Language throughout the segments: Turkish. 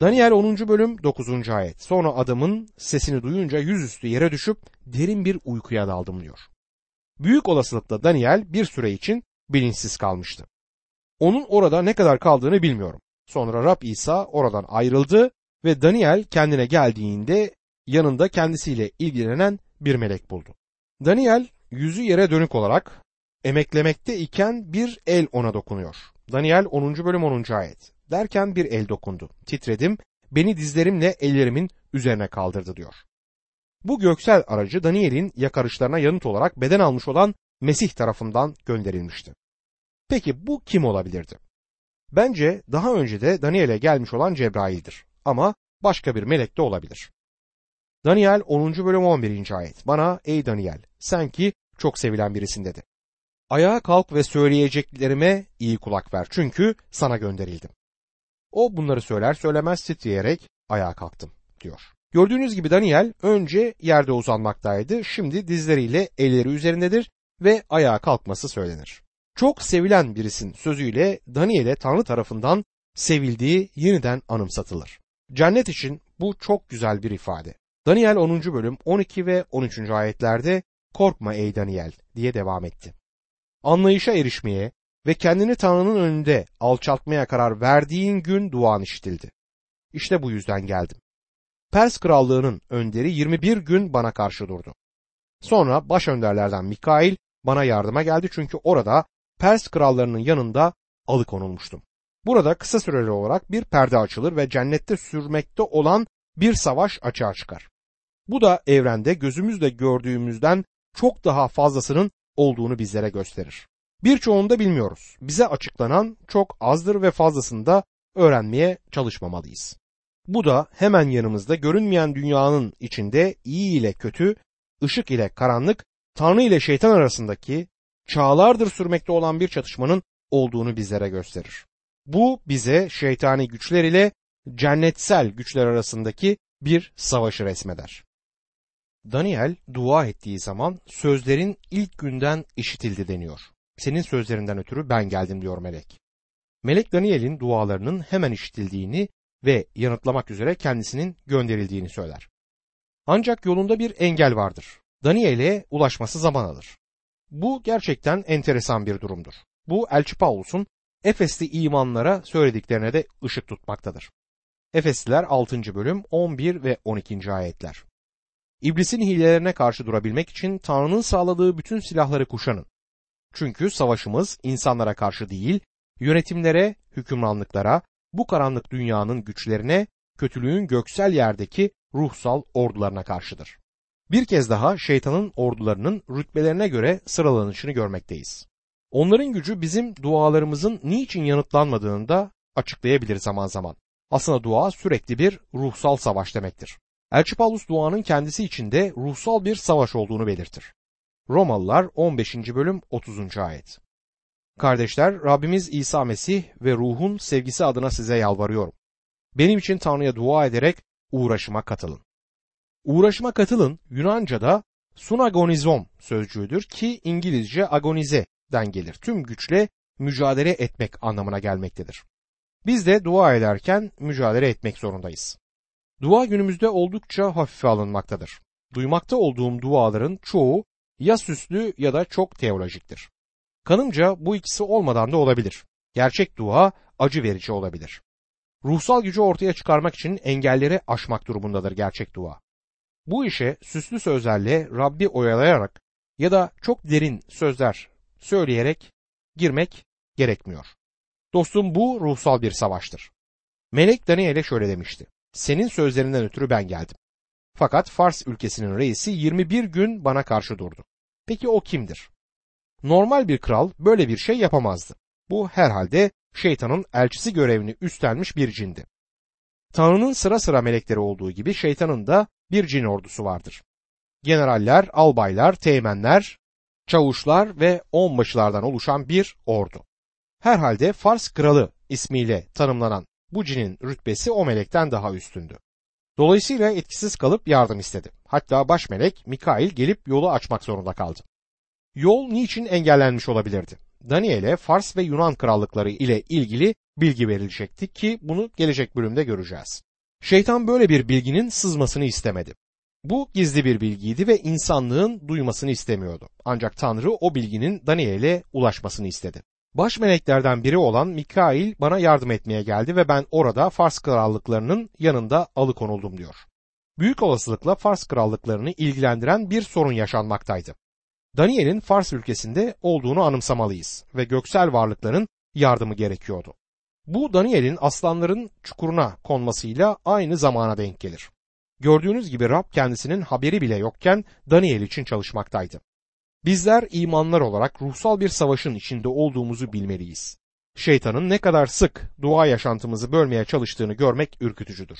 Daniel 10. bölüm 9. ayet. Sonra adamın sesini duyunca yüzüstü yere düşüp derin bir uykuya daldım diyor. Büyük olasılıkla Daniel bir süre için bilinçsiz kalmıştı. Onun orada ne kadar kaldığını bilmiyorum. Sonra Rab İsa oradan ayrıldı ve Daniel kendine geldiğinde yanında kendisiyle ilgilenen bir melek buldu. Daniel yüzü yere dönük olarak emeklemekte iken bir el ona dokunuyor. Daniel 10. bölüm 10. ayet. Derken bir el dokundu. Titredim, beni dizlerimle ellerimin üzerine kaldırdı diyor. Bu göksel aracı Daniel'in yakarışlarına yanıt olarak beden almış olan Mesih tarafından gönderilmişti. Peki bu kim olabilirdi? Bence daha önce de Daniel'e gelmiş olan Cebrail'dir ama başka bir melek de olabilir. Daniel 10. bölüm 11. ayet. Bana ey Daniel sen ki çok sevilen birisin dedi. Ayağa kalk ve söyleyeceklerime iyi kulak ver çünkü sana gönderildim. O bunları söyler söylemez titreyerek ayağa kalktım diyor. Gördüğünüz gibi Daniel önce yerde uzanmaktaydı şimdi dizleriyle elleri üzerindedir ve ayağa kalkması söylenir. Çok sevilen birisin sözüyle Daniel'e Tanrı tarafından sevildiği yeniden anımsatılır. Cennet için bu çok güzel bir ifade. Daniel 10. bölüm 12 ve 13. ayetlerde korkma ey Daniel diye devam etti. Anlayışa erişmeye ve kendini Tanrı'nın önünde alçaltmaya karar verdiğin gün duan işitildi. İşte bu yüzden geldim. Pers krallığının önderi 21 gün bana karşı durdu. Sonra baş önderlerden Mikail bana yardıma geldi çünkü orada Pers krallarının yanında alıkonulmuştum. Burada kısa süreli olarak bir perde açılır ve cennette sürmekte olan bir savaş açığa çıkar. Bu da evrende gözümüzle gördüğümüzden çok daha fazlasının olduğunu bizlere gösterir. Birçoğunu da bilmiyoruz. Bize açıklanan çok azdır ve fazlasını da öğrenmeye çalışmamalıyız. Bu da hemen yanımızda görünmeyen dünyanın içinde iyi ile kötü, ışık ile karanlık, Tanrı ile şeytan arasındaki çağlardır sürmekte olan bir çatışmanın olduğunu bizlere gösterir. Bu bize şeytani güçler ile cennetsel güçler arasındaki bir savaşı resmeder. Daniel dua ettiği zaman sözlerin ilk günden işitildi deniyor. Senin sözlerinden ötürü ben geldim diyor melek. Melek Daniel'in dualarının hemen işitildiğini ve yanıtlamak üzere kendisinin gönderildiğini söyler. Ancak yolunda bir engel vardır. Daniel'e ulaşması zaman alır. Bu gerçekten enteresan bir durumdur. Bu Elçi Paulus'un Efesli imanlara söylediklerine de ışık tutmaktadır. Efesliler 6. bölüm 11 ve 12. ayetler. İblisin hilelerine karşı durabilmek için Tanrı'nın sağladığı bütün silahları kuşanın. Çünkü savaşımız insanlara karşı değil, yönetimlere, hükümranlıklara, bu karanlık dünyanın güçlerine, kötülüğün göksel yerdeki ruhsal ordularına karşıdır. Bir kez daha şeytanın ordularının rütbelerine göre sıralanışını görmekteyiz. Onların gücü bizim dualarımızın niçin yanıtlanmadığını da açıklayabilir zaman zaman. Aslında dua sürekli bir ruhsal savaş demektir. Elçi Paulus duanın kendisi içinde ruhsal bir savaş olduğunu belirtir. Romalılar 15. bölüm 30. ayet. Kardeşler, Rabbimiz İsa Mesih ve ruhun sevgisi adına size yalvarıyorum. Benim için Tanrı'ya dua ederek uğraşıma katılın. Uğraşıma katılın Yunanca'da sunagonizom sözcüğüdür ki İngilizce agonize'den gelir. Tüm güçle mücadele etmek anlamına gelmektedir. Biz de dua ederken mücadele etmek zorundayız. Dua günümüzde oldukça hafife alınmaktadır. Duymakta olduğum duaların çoğu ya süslü ya da çok teolojiktir. Kanımca bu ikisi olmadan da olabilir. Gerçek dua acı verici olabilir. Ruhsal gücü ortaya çıkarmak için engelleri aşmak durumundadır gerçek dua. Bu işe süslü sözlerle Rabbi oyalayarak ya da çok derin sözler söyleyerek girmek gerekmiyor. Dostum bu ruhsal bir savaştır. Melek Daniel'e şöyle demişti. Senin sözlerinden ötürü ben geldim. Fakat Fars ülkesinin reisi 21 gün bana karşı durdu. Peki o kimdir? Normal bir kral böyle bir şey yapamazdı. Bu herhalde şeytanın elçisi görevini üstlenmiş bir cindi. Tanrı'nın sıra sıra melekleri olduğu gibi şeytanın da bir cin ordusu vardır. Generaller, albaylar, teğmenler, çavuşlar ve onbaşılardan oluşan bir ordu. Herhalde Fars kralı ismiyle tanımlanan bu cinin rütbesi o melekten daha üstündü. Dolayısıyla etkisiz kalıp yardım istedi. Hatta baş melek Mikail gelip yolu açmak zorunda kaldı. Yol niçin engellenmiş olabilirdi? Daniel'e Fars ve Yunan krallıkları ile ilgili bilgi verilecekti ki bunu gelecek bölümde göreceğiz. Şeytan böyle bir bilginin sızmasını istemedi. Bu gizli bir bilgiydi ve insanlığın duymasını istemiyordu. Ancak Tanrı o bilginin Daniel'e ulaşmasını istedi. Baş meleklerden biri olan Mikail bana yardım etmeye geldi ve ben orada Fars krallıklarının yanında alıkonuldum diyor. Büyük olasılıkla Fars krallıklarını ilgilendiren bir sorun yaşanmaktaydı. Daniel'in Fars ülkesinde olduğunu anımsamalıyız ve göksel varlıkların yardımı gerekiyordu. Bu Daniel'in aslanların çukuruna konmasıyla aynı zamana denk gelir. Gördüğünüz gibi Rab kendisinin haberi bile yokken Daniel için çalışmaktaydı. Bizler imanlar olarak ruhsal bir savaşın içinde olduğumuzu bilmeliyiz. Şeytanın ne kadar sık dua yaşantımızı bölmeye çalıştığını görmek ürkütücüdür.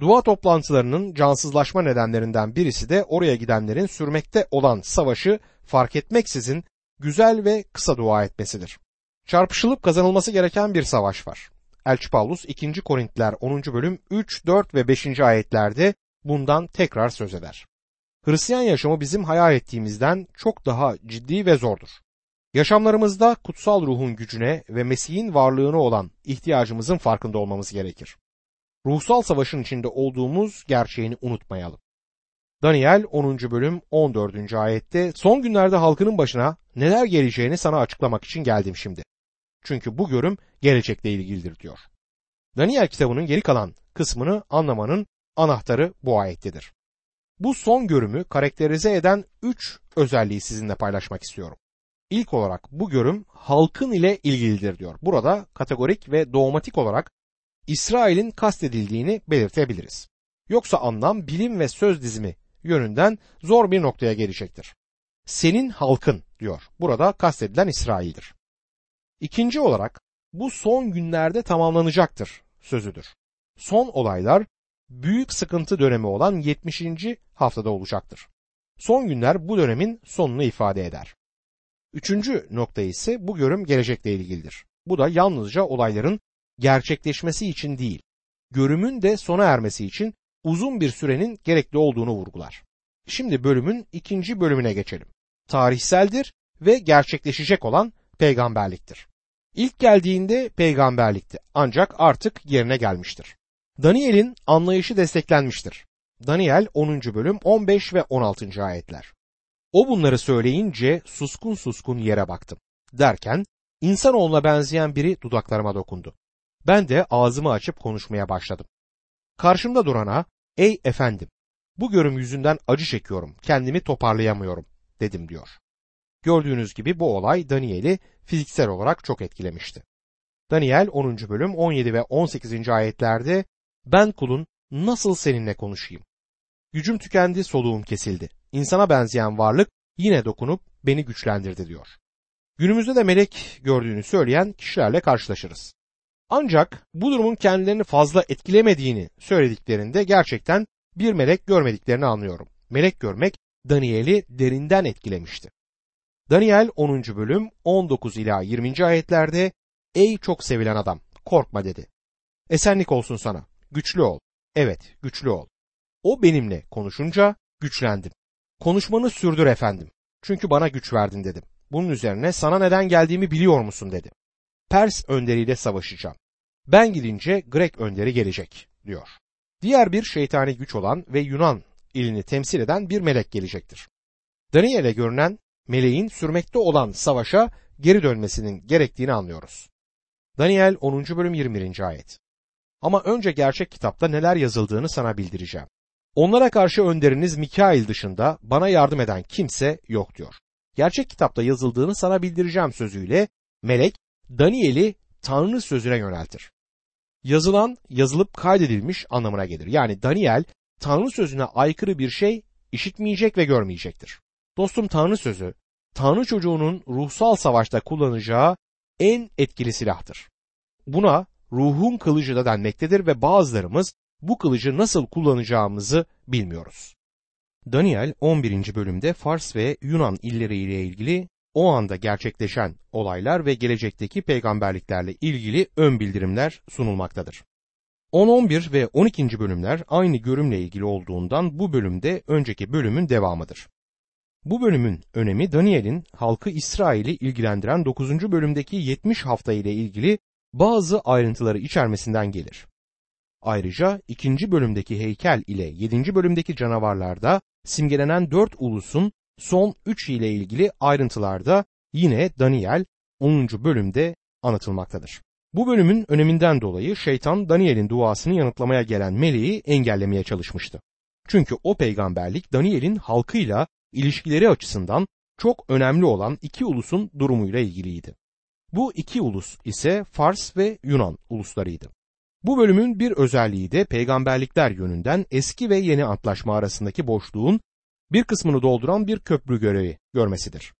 Dua toplantılarının cansızlaşma nedenlerinden birisi de oraya gidenlerin sürmekte olan savaşı fark etmeksizin güzel ve kısa dua etmesidir. Çarpışılıp kazanılması gereken bir savaş var. Elçi Paulus 2. Korintiler 10. bölüm 3, 4 ve 5. ayetlerde bundan tekrar söz eder. Hristiyan yaşamı bizim hayal ettiğimizden çok daha ciddi ve zordur. Yaşamlarımızda kutsal ruhun gücüne ve Mesih'in varlığına olan ihtiyacımızın farkında olmamız gerekir. Ruhsal savaşın içinde olduğumuz gerçeğini unutmayalım. Daniel 10. bölüm 14. ayette son günlerde halkının başına neler geleceğini sana açıklamak için geldim şimdi. Çünkü bu görüm gelecekle ilgilidir diyor. Daniel kitabının geri kalan kısmını anlamanın anahtarı bu ayettedir. Bu son görümü karakterize eden üç özelliği sizinle paylaşmak istiyorum. İlk olarak bu görüm halkın ile ilgilidir diyor. Burada kategorik ve dogmatik olarak İsrail'in kastedildiğini belirtebiliriz. Yoksa anlam bilim ve söz dizimi yönünden zor bir noktaya gelecektir. Senin halkın diyor. Burada kastedilen İsrail'dir. İkinci olarak bu son günlerde tamamlanacaktır sözüdür. Son olaylar büyük sıkıntı dönemi olan 70. haftada olacaktır. Son günler bu dönemin sonunu ifade eder. Üçüncü nokta ise bu görüm gelecekle ilgilidir. Bu da yalnızca olayların gerçekleşmesi için değil, görümün de sona ermesi için uzun bir sürenin gerekli olduğunu vurgular. Şimdi bölümün ikinci bölümüne geçelim. Tarihseldir ve gerçekleşecek olan peygamberliktir. İlk geldiğinde peygamberlikti ancak artık yerine gelmiştir. Daniel'in anlayışı desteklenmiştir. Daniel 10. bölüm 15 ve 16. ayetler. O bunları söyleyince suskun suskun yere baktım. Derken insanoğluna benzeyen biri dudaklarıma dokundu. Ben de ağzımı açıp konuşmaya başladım. Karşımda durana, ey efendim, bu görüm yüzünden acı çekiyorum, kendimi toparlayamıyorum, dedim diyor. Gördüğünüz gibi bu olay Daniel'i fiziksel olarak çok etkilemişti. Daniel 10. bölüm 17 ve 18. ayetlerde ben kulun nasıl seninle konuşayım? Gücüm tükendi, soluğum kesildi. İnsana benzeyen varlık yine dokunup beni güçlendirdi diyor. Günümüzde de melek gördüğünü söyleyen kişilerle karşılaşırız. Ancak bu durumun kendilerini fazla etkilemediğini söylediklerinde gerçekten bir melek görmediklerini anlıyorum. Melek görmek Daniel'i derinden etkilemişti. Daniel 10. bölüm 19 ila 20. ayetlerde Ey çok sevilen adam korkma dedi. Esenlik olsun sana güçlü ol. Evet güçlü ol. O benimle konuşunca güçlendim. Konuşmanı sürdür efendim. Çünkü bana güç verdin dedim. Bunun üzerine sana neden geldiğimi biliyor musun dedi. Pers önderiyle savaşacağım. Ben gidince Grek önderi gelecek diyor. Diğer bir şeytani güç olan ve Yunan ilini temsil eden bir melek gelecektir. Daniel'e görünen meleğin sürmekte olan savaşa geri dönmesinin gerektiğini anlıyoruz. Daniel 10. bölüm 21. ayet. Ama önce gerçek kitapta neler yazıldığını sana bildireceğim. Onlara karşı önderiniz Mikail dışında bana yardım eden kimse yok diyor. Gerçek kitapta yazıldığını sana bildireceğim sözüyle melek Daniel'i Tanrı sözüne yöneltir. Yazılan, yazılıp kaydedilmiş anlamına gelir. Yani Daniel Tanrı sözüne aykırı bir şey işitmeyecek ve görmeyecektir. Dostum Tanrı sözü, Tanrı çocuğunun ruhsal savaşta kullanacağı en etkili silahtır. Buna ruhun kılıcı da denmektedir ve bazılarımız bu kılıcı nasıl kullanacağımızı bilmiyoruz. Daniel 11. bölümde Fars ve Yunan illeriyle ilgili o anda gerçekleşen olaylar ve gelecekteki peygamberliklerle ilgili ön bildirimler sunulmaktadır. 10, 11 ve 12. bölümler aynı görümle ilgili olduğundan bu bölümde önceki bölümün devamıdır. Bu bölümün önemi Daniel'in halkı İsrail'i ilgilendiren 9. bölümdeki 70 hafta ile ilgili bazı ayrıntıları içermesinden gelir. Ayrıca ikinci bölümdeki heykel ile yedinci bölümdeki canavarlarda simgelenen dört ulusun son üç ile ilgili ayrıntılarda yine Daniel 10. bölümde anlatılmaktadır. Bu bölümün öneminden dolayı şeytan Daniel'in duasını yanıtlamaya gelen meleği engellemeye çalışmıştı. Çünkü o peygamberlik Daniel'in halkıyla ilişkileri açısından çok önemli olan iki ulusun durumuyla ilgiliydi. Bu iki ulus ise Fars ve Yunan uluslarıydı. Bu bölümün bir özelliği de peygamberlikler yönünden eski ve yeni antlaşma arasındaki boşluğun bir kısmını dolduran bir köprü görevi görmesidir.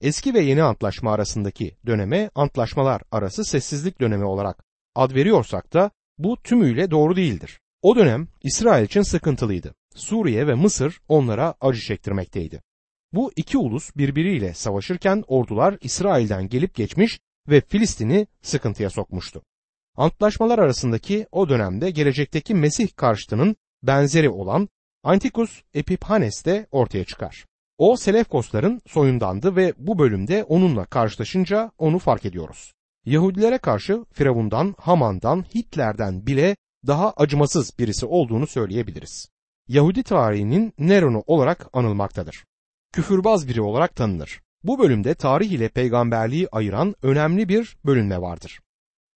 Eski ve yeni antlaşma arasındaki döneme antlaşmalar arası sessizlik dönemi olarak ad veriyorsak da bu tümüyle doğru değildir. O dönem İsrail için sıkıntılıydı. Suriye ve Mısır onlara acı çektirmekteydi. Bu iki ulus birbiriyle savaşırken ordular İsrail'den gelip geçmiş ve Filistin'i sıkıntıya sokmuştu. Antlaşmalar arasındaki o dönemde gelecekteki Mesih karşıtının benzeri olan Antikus Epiphanes de ortaya çıkar. O Selefkosların soyundandı ve bu bölümde onunla karşılaşınca onu fark ediyoruz. Yahudilere karşı Firavundan, Haman'dan, Hitler'den bile daha acımasız birisi olduğunu söyleyebiliriz. Yahudi tarihinin Neron'u olarak anılmaktadır. Küfürbaz biri olarak tanınır. Bu bölümde tarih ile peygamberliği ayıran önemli bir bölünme vardır.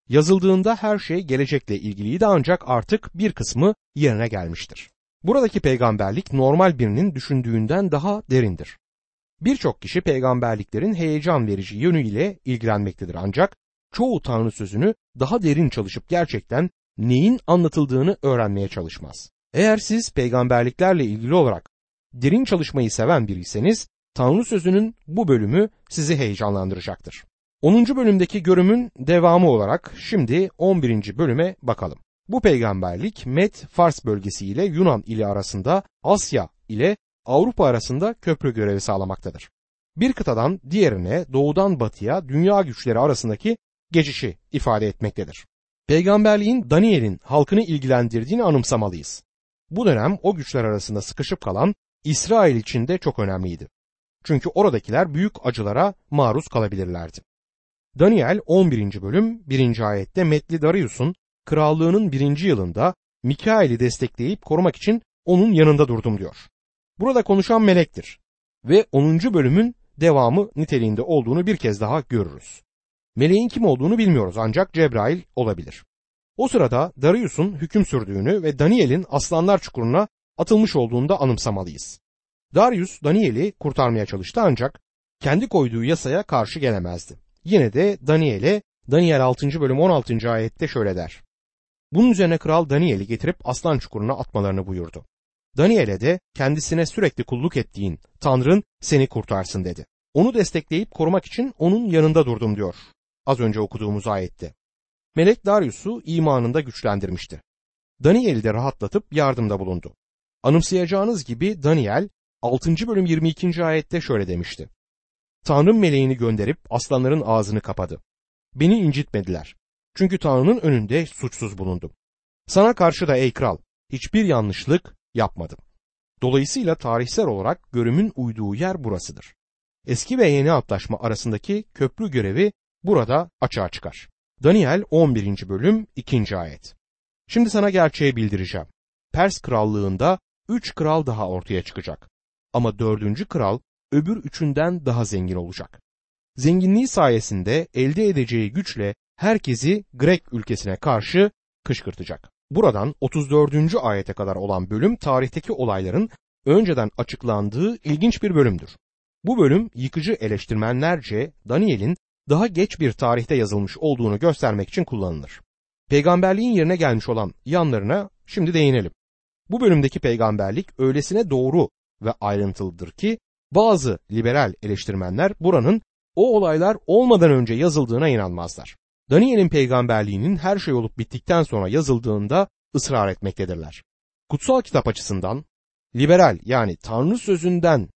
Yazıldığında her şey gelecekle ilgiliydi ancak artık bir kısmı yerine gelmiştir. Buradaki peygamberlik normal birinin düşündüğünden daha derindir. Birçok kişi peygamberliklerin heyecan verici yönüyle ilgilenmektedir ancak çoğu Tanrı sözünü daha derin çalışıp gerçekten neyin anlatıldığını öğrenmeye çalışmaz. Eğer siz peygamberliklerle ilgili olarak derin çalışmayı seven biriyseniz Tanrı sözünün bu bölümü sizi heyecanlandıracaktır. 10. bölümdeki görümün devamı olarak şimdi 11. bölüme bakalım. Bu peygamberlik Med Fars bölgesi ile Yunan ili arasında Asya ile Avrupa arasında köprü görevi sağlamaktadır. Bir kıtadan diğerine doğudan batıya dünya güçleri arasındaki geçişi ifade etmektedir. Peygamberliğin Daniel'in halkını ilgilendirdiğini anımsamalıyız. Bu dönem o güçler arasında sıkışıp kalan İsrail için de çok önemliydi. Çünkü oradakiler büyük acılara maruz kalabilirlerdi. Daniel 11. bölüm 1. ayette Metli Darius'un krallığının birinci yılında Mikail'i destekleyip korumak için onun yanında durdum diyor. Burada konuşan melektir ve 10. bölümün devamı niteliğinde olduğunu bir kez daha görürüz. Meleğin kim olduğunu bilmiyoruz ancak Cebrail olabilir. O sırada Darius'un hüküm sürdüğünü ve Daniel'in aslanlar çukuruna atılmış olduğunu da anımsamalıyız. Darius Daniel'i kurtarmaya çalıştı ancak kendi koyduğu yasaya karşı gelemezdi. Yine de Daniel'e Daniel 6. bölüm 16. ayette şöyle der. Bunun üzerine kral Daniel'i getirip aslan çukuruna atmalarını buyurdu. Daniel'e de kendisine sürekli kulluk ettiğin Tanrın seni kurtarsın dedi. Onu destekleyip korumak için onun yanında durdum diyor. Az önce okuduğumuz ayette. Melek Darius'u imanında güçlendirmişti. Daniel'i de rahatlatıp yardımda bulundu. Anımsayacağınız gibi Daniel 6. bölüm 22. ayette şöyle demişti. Tanrım meleğini gönderip aslanların ağzını kapadı. Beni incitmediler. Çünkü Tanrı'nın önünde suçsuz bulundum. Sana karşı da ey kral hiçbir yanlışlık yapmadım. Dolayısıyla tarihsel olarak görümün uyduğu yer burasıdır. Eski ve yeni antlaşma arasındaki köprü görevi burada açığa çıkar. Daniel 11. bölüm 2. ayet. Şimdi sana gerçeği bildireceğim. Pers krallığında üç kral daha ortaya çıkacak. Ama dördüncü kral öbür üçünden daha zengin olacak. Zenginliği sayesinde elde edeceği güçle herkesi Grek ülkesine karşı kışkırtacak. Buradan 34. ayete kadar olan bölüm tarihteki olayların önceden açıklandığı ilginç bir bölümdür. Bu bölüm yıkıcı eleştirmenlerce Daniel'in daha geç bir tarihte yazılmış olduğunu göstermek için kullanılır. Peygamberliğin yerine gelmiş olan yanlarına şimdi değinelim. Bu bölümdeki peygamberlik öylesine doğru ve ayrıntılıdır ki bazı liberal eleştirmenler buranın o olaylar olmadan önce yazıldığına inanmazlar. Daniel'in peygamberliğinin her şey olup bittikten sonra yazıldığında ısrar etmektedirler. Kutsal kitap açısından liberal yani Tanrı sözünden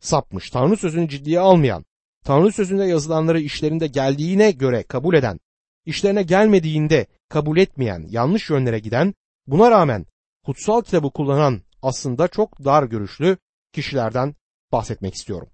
sapmış, Tanrı sözünü ciddiye almayan, Tanrı sözünde yazılanları işlerinde geldiğine göre kabul eden, işlerine gelmediğinde kabul etmeyen, yanlış yönlere giden, buna rağmen kutsal kitabı kullanan aslında çok dar görüşlü kişilerden bahsetmek istiyorum.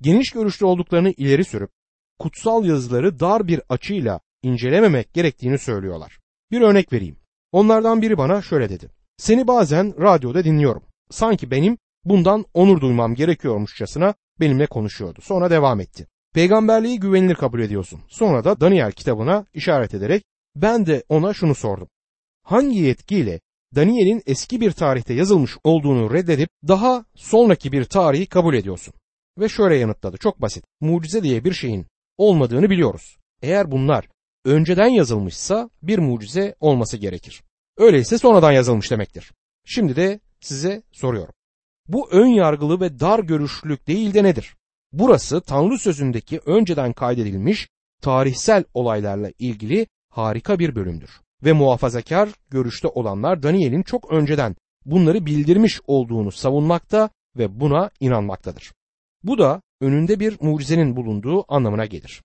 Geniş görüşlü olduklarını ileri sürüp kutsal yazıları dar bir açıyla incelememek gerektiğini söylüyorlar. Bir örnek vereyim. Onlardan biri bana şöyle dedi. Seni bazen radyoda dinliyorum. Sanki benim bundan onur duymam gerekiyormuşçasına benimle konuşuyordu. Sonra devam etti. Peygamberliği güvenilir kabul ediyorsun. Sonra da Daniel kitabına işaret ederek ben de ona şunu sordum. Hangi yetkiyle Daniel'in eski bir tarihte yazılmış olduğunu reddedip daha sonraki bir tarihi kabul ediyorsun? Ve şöyle yanıtladı. Çok basit. Mucize diye bir şeyin olmadığını biliyoruz. Eğer bunlar önceden yazılmışsa bir mucize olması gerekir. Öyleyse sonradan yazılmış demektir. Şimdi de size soruyorum. Bu ön yargılı ve dar görüşlülük değil de nedir? Burası Tanrı sözündeki önceden kaydedilmiş tarihsel olaylarla ilgili harika bir bölümdür. Ve muhafazakar görüşte olanlar Daniel'in çok önceden bunları bildirmiş olduğunu savunmakta ve buna inanmaktadır. Bu da önünde bir mucizenin bulunduğu anlamına gelir.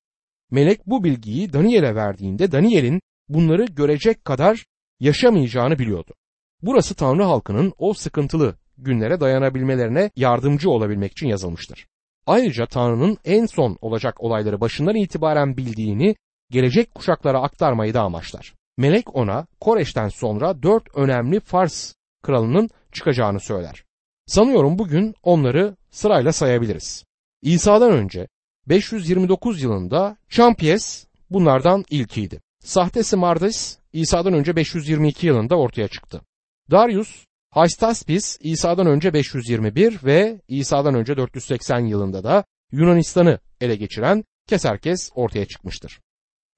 Melek bu bilgiyi Daniel'e verdiğinde Daniel'in bunları görecek kadar yaşamayacağını biliyordu. Burası Tanrı halkının o sıkıntılı günlere dayanabilmelerine yardımcı olabilmek için yazılmıştır. Ayrıca Tanrı'nın en son olacak olayları başından itibaren bildiğini gelecek kuşaklara aktarmayı da amaçlar. Melek ona Koreş'ten sonra dört önemli Fars kralının çıkacağını söyler. Sanıyorum bugün onları sırayla sayabiliriz. İsa'dan önce 529 yılında Champiyes bunlardan ilkiydi. Sahte Smardis İsa'dan önce 522 yılında ortaya çıktı. Darius Haystaspis İsa'dan önce 521 ve İsa'dan önce 480 yılında da Yunanistan'ı ele geçiren Keserkes ortaya çıkmıştır.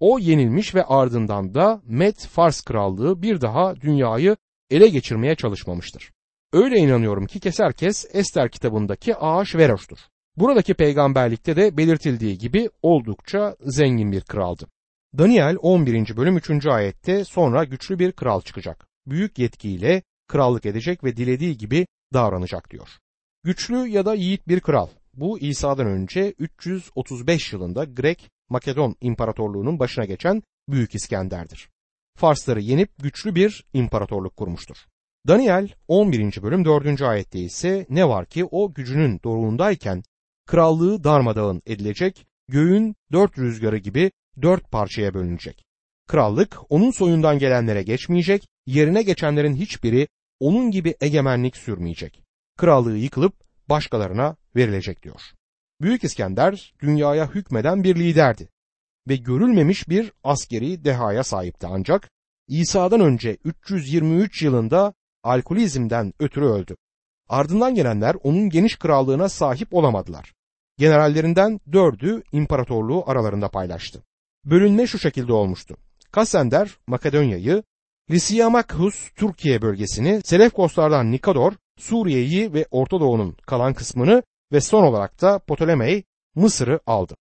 O yenilmiş ve ardından da Med Fars krallığı bir daha dünyayı ele geçirmeye çalışmamıştır. Öyle inanıyorum ki Keserkes Ester kitabındaki Ağaç Veroş'tur. Buradaki peygamberlikte de belirtildiği gibi oldukça zengin bir kraldı. Daniel 11. bölüm 3. ayette sonra güçlü bir kral çıkacak. Büyük yetkiyle krallık edecek ve dilediği gibi davranacak diyor. Güçlü ya da yiğit bir kral. Bu İsa'dan önce 335 yılında Grek Makedon İmparatorluğu'nun başına geçen Büyük İskender'dir. Farsları yenip güçlü bir imparatorluk kurmuştur. Daniel 11. bölüm 4. ayette ise ne var ki o gücünün doruğundayken krallığı darmadağın edilecek, göğün dört rüzgarı gibi dört parçaya bölünecek. Krallık onun soyundan gelenlere geçmeyecek, yerine geçenlerin hiçbiri onun gibi egemenlik sürmeyecek. Krallığı yıkılıp başkalarına verilecek diyor. Büyük İskender dünyaya hükmeden bir liderdi ve görülmemiş bir askeri dehaya sahipti ancak İsa'dan önce 323 yılında alkolizmden ötürü öldü. Ardından gelenler onun geniş krallığına sahip olamadılar. Generallerinden dördü imparatorluğu aralarında paylaştı. Bölünme şu şekilde olmuştu. Kassender Makedonya'yı, Lysiamakhus Türkiye bölgesini, Selefkoslardan Nikador Suriye'yi ve Orta Doğu'nun kalan kısmını ve son olarak da Ptolemey Mısır'ı aldı.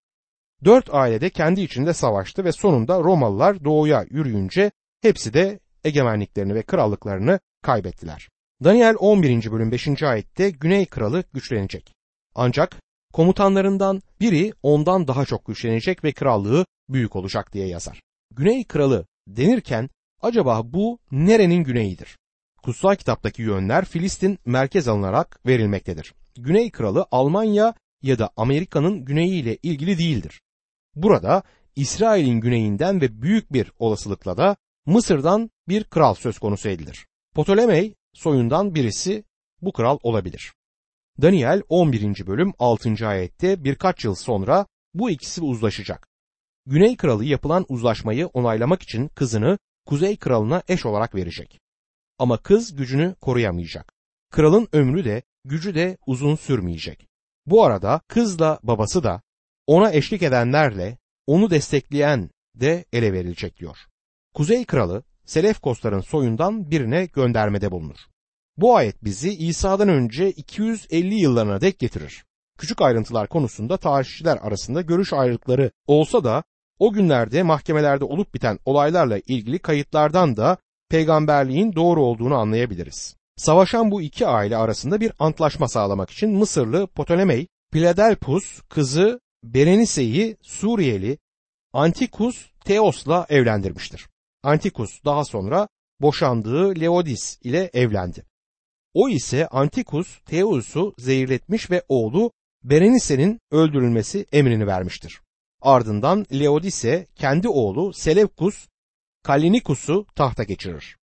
Dört ailede kendi içinde savaştı ve sonunda Romalılar doğuya yürüyünce hepsi de egemenliklerini ve krallıklarını kaybettiler. Daniel 11. bölüm 5. ayette Güney kralı güçlenecek. Ancak komutanlarından biri ondan daha çok güçlenecek ve krallığı büyük olacak diye yazar. Güney kralı denirken acaba bu nerenin güneyidir? Kutsal kitaptaki yönler Filistin merkez alınarak verilmektedir. Güney kralı Almanya ya da Amerika'nın güneyi ile ilgili değildir. Burada İsrail'in güneyinden ve büyük bir olasılıkla da Mısır'dan bir kral söz konusu edilir. Ptolemey soyundan birisi bu kral olabilir. Daniel 11. bölüm 6. ayette birkaç yıl sonra bu ikisi uzlaşacak. Güney kralı yapılan uzlaşmayı onaylamak için kızını Kuzey kralına eş olarak verecek. Ama kız gücünü koruyamayacak. Kralın ömrü de gücü de uzun sürmeyecek. Bu arada kızla babası da ona eşlik edenlerle onu destekleyen de ele verilecek diyor. Kuzey kralı Selefkosların soyundan birine göndermede bulunur. Bu ayet bizi İsa'dan önce 250 yıllarına dek getirir. Küçük ayrıntılar konusunda tarihçiler arasında görüş ayrılıkları olsa da o günlerde mahkemelerde olup biten olaylarla ilgili kayıtlardan da peygamberliğin doğru olduğunu anlayabiliriz. Savaşan bu iki aile arasında bir antlaşma sağlamak için Mısırlı Ptolemey, Philadelphus kızı Berenice'yi Suriyeli Antikus Teos'la evlendirmiştir. Antikus daha sonra boşandığı Leodis ile evlendi. O ise Antikus Teos'u zehirletmiş ve oğlu Berenice'nin öldürülmesi emrini vermiştir. Ardından Leodise kendi oğlu Selevkus Kalinikus'u tahta geçirir.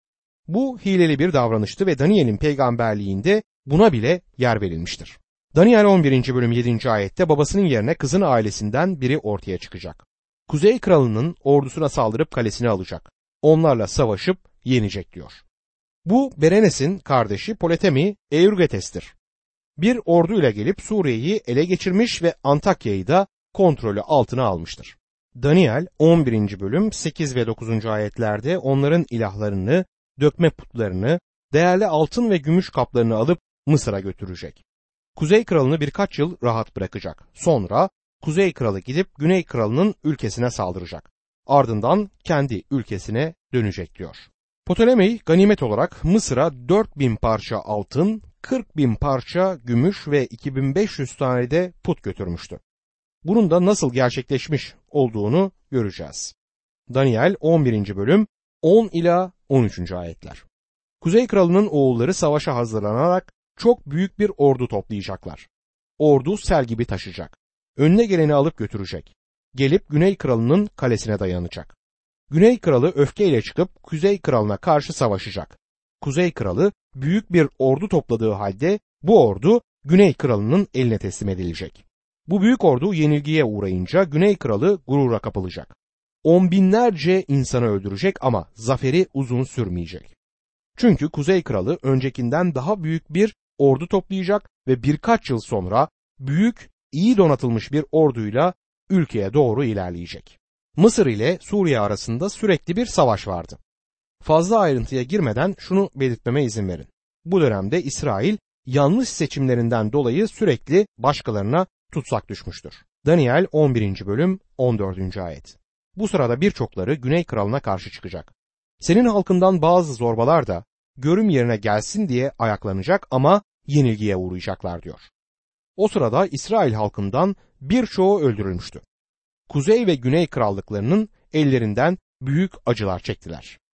Bu hileli bir davranıştı ve Daniel'in peygamberliğinde buna bile yer verilmiştir. Daniel 11. bölüm 7. ayette babasının yerine kızın ailesinden biri ortaya çıkacak. Kuzey kralının ordusuna saldırıp kalesini alacak. Onlarla savaşıp yenecek diyor. Bu Berenes'in kardeşi Poletemi Eürgetes'tir. Bir orduyla gelip Suriye'yi ele geçirmiş ve Antakya'yı da kontrolü altına almıştır. Daniel 11. bölüm 8 ve 9. ayetlerde onların ilahlarını, dökme putlarını, değerli altın ve gümüş kaplarını alıp Mısır'a götürecek. Kuzey kralını birkaç yıl rahat bırakacak. Sonra Kuzey kralı gidip Güney kralının ülkesine saldıracak. Ardından kendi ülkesine dönecek diyor. Ptolemey ganimet olarak Mısır'a 4000 parça altın, 40 bin parça gümüş ve 2500 tane de put götürmüştü. Bunun da nasıl gerçekleşmiş olduğunu göreceğiz. Daniel 11. bölüm 10 ila 13. ayetler. Kuzey kralının oğulları savaşa hazırlanarak çok büyük bir ordu toplayacaklar. Ordu sel gibi taşıyacak. Önüne geleni alıp götürecek. Gelip Güney kralının kalesine dayanacak. Güney kralı öfkeyle çıkıp Kuzey kralına karşı savaşacak. Kuzey kralı büyük bir ordu topladığı halde bu ordu Güney kralının eline teslim edilecek. Bu büyük ordu yenilgiye uğrayınca Güney kralı gurura kapılacak. On binlerce insanı öldürecek ama zaferi uzun sürmeyecek. Çünkü Kuzey kralı öncekinden daha büyük bir ordu toplayacak ve birkaç yıl sonra büyük, iyi donatılmış bir orduyla ülkeye doğru ilerleyecek. Mısır ile Suriye arasında sürekli bir savaş vardı. Fazla ayrıntıya girmeden şunu belirtmeme izin verin. Bu dönemde İsrail yanlış seçimlerinden dolayı sürekli başkalarına tutsak düşmüştür. Daniel 11. bölüm 14. ayet. Bu sırada birçokları Güney Kralı'na karşı çıkacak. Senin halkından bazı zorbalar da görüm yerine gelsin diye ayaklanacak ama yenilgiye uğrayacaklar diyor. O sırada İsrail halkından birçoğu öldürülmüştü. Kuzey ve Güney krallıklarının ellerinden büyük acılar çektiler.